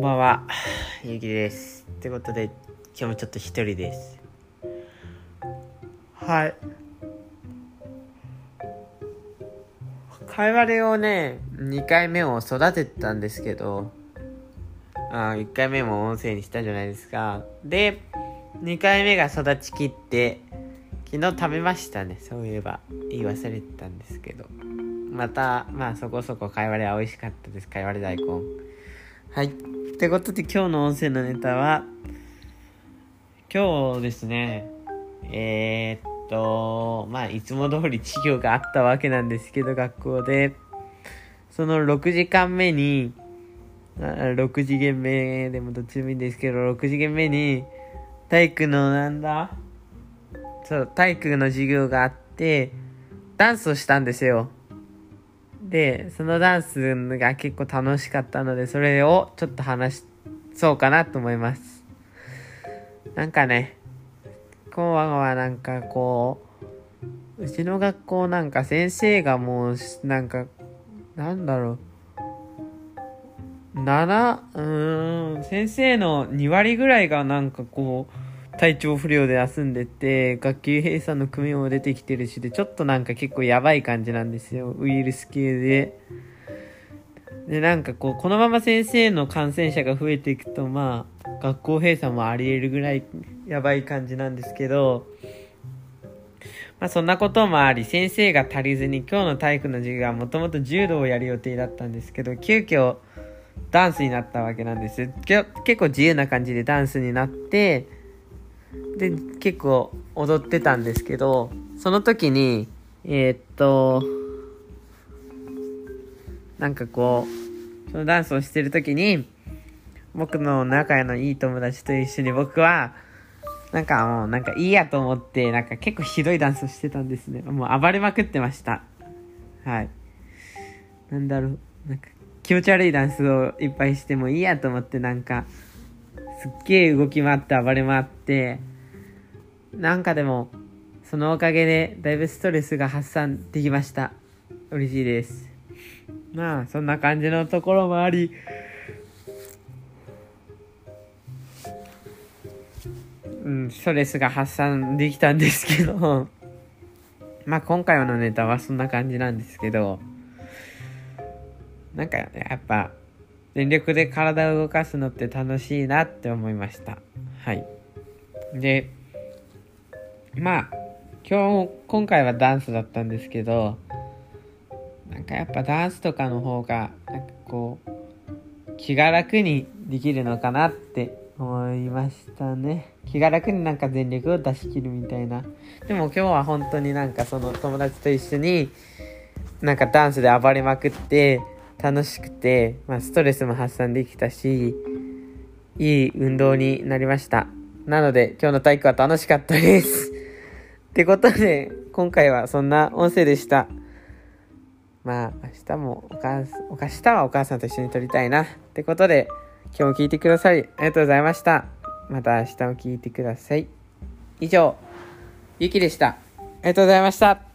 んばんは、ゆうきです。ってことで、今日もちょっと一人です。はい。会話でをね、2回目を育てたんですけど、あ1回目も音声にしたじゃないですか。で、2回目が育ちきって、昨日食べましたね。そういえば、言い忘れてたんですけど。また、まあそこそこ会話では美味しかったです。会話で大根。はい。ってことで今日の音声のネタは、今日ですね、えー、っと、まあいつも通り授業があったわけなんですけど、学校で、その6時間目に、6次元目でもどっちでもいいんですけど、6次元目に、体育のなんだ？そう、体育の授業があって、ダンスをしたんですよ。で、そのダンスが結構楽しかったので、それをちょっと話そうかなと思います。なんかね、今晩はなんかこう、うちの学校なんか先生がもう、なんか、なんだろう、7、うーん、先生の2割ぐらいがなんかこう、体調不良で休んでて、学級閉鎖の組も出てきてるしで、ちょっとなんか結構やばい感じなんですよ。ウイルス系で。で、なんかこう、このまま先生の感染者が増えていくと、まあ、学校閉鎖もあり得るぐらいやばい感じなんですけど、まあそんなこともあり、先生が足りずに、今日の体育の授業はもともと柔道をやる予定だったんですけど、急遽ダンスになったわけなんです。結構自由な感じでダンスになって、で、結構踊ってたんですけど、その時に、えーっと、なんかこう、そのダンスをしてる時に、僕の仲のいい友達と一緒に僕は、なんかもう、なんかいいやと思って、なんか結構ひどいダンスをしてたんですね。もう暴れまくってました。はい。なんだろう、なんか気持ち悪いダンスをいっぱいしてもいいやと思って、なんか、すっげえ動き回って暴れ回って、なんかでも、そのおかげでだいぶストレスが発散できました。嬉しいです。まあ、そんな感じのところもあり、うん、ストレスが発散できたんですけど、まあ今回のネタはそんな感じなんですけど、なんかやっぱ、全力で体を動かすのって楽しいなって思いました。はい。で、まあ、今日も、今回はダンスだったんですけど、なんかやっぱダンスとかの方が、なんかこう、気が楽にできるのかなって思いましたね。気が楽になんか全力を出し切るみたいな。でも今日は本当になんかその友達と一緒に、なんかダンスで暴れまくって、楽しくて、まあ、ストレスも発散できたし、いい運動になりました。なので、今日の体育は楽しかったです。ってことで、今回はそんな音声でした。まあ、明日もお母さん、明日はお母さんと一緒に撮りたいな。ってことで、今日も聞いてくださり、ありがとうございました。また明日も聞いてください。以上、ゆきでした。ありがとうございました。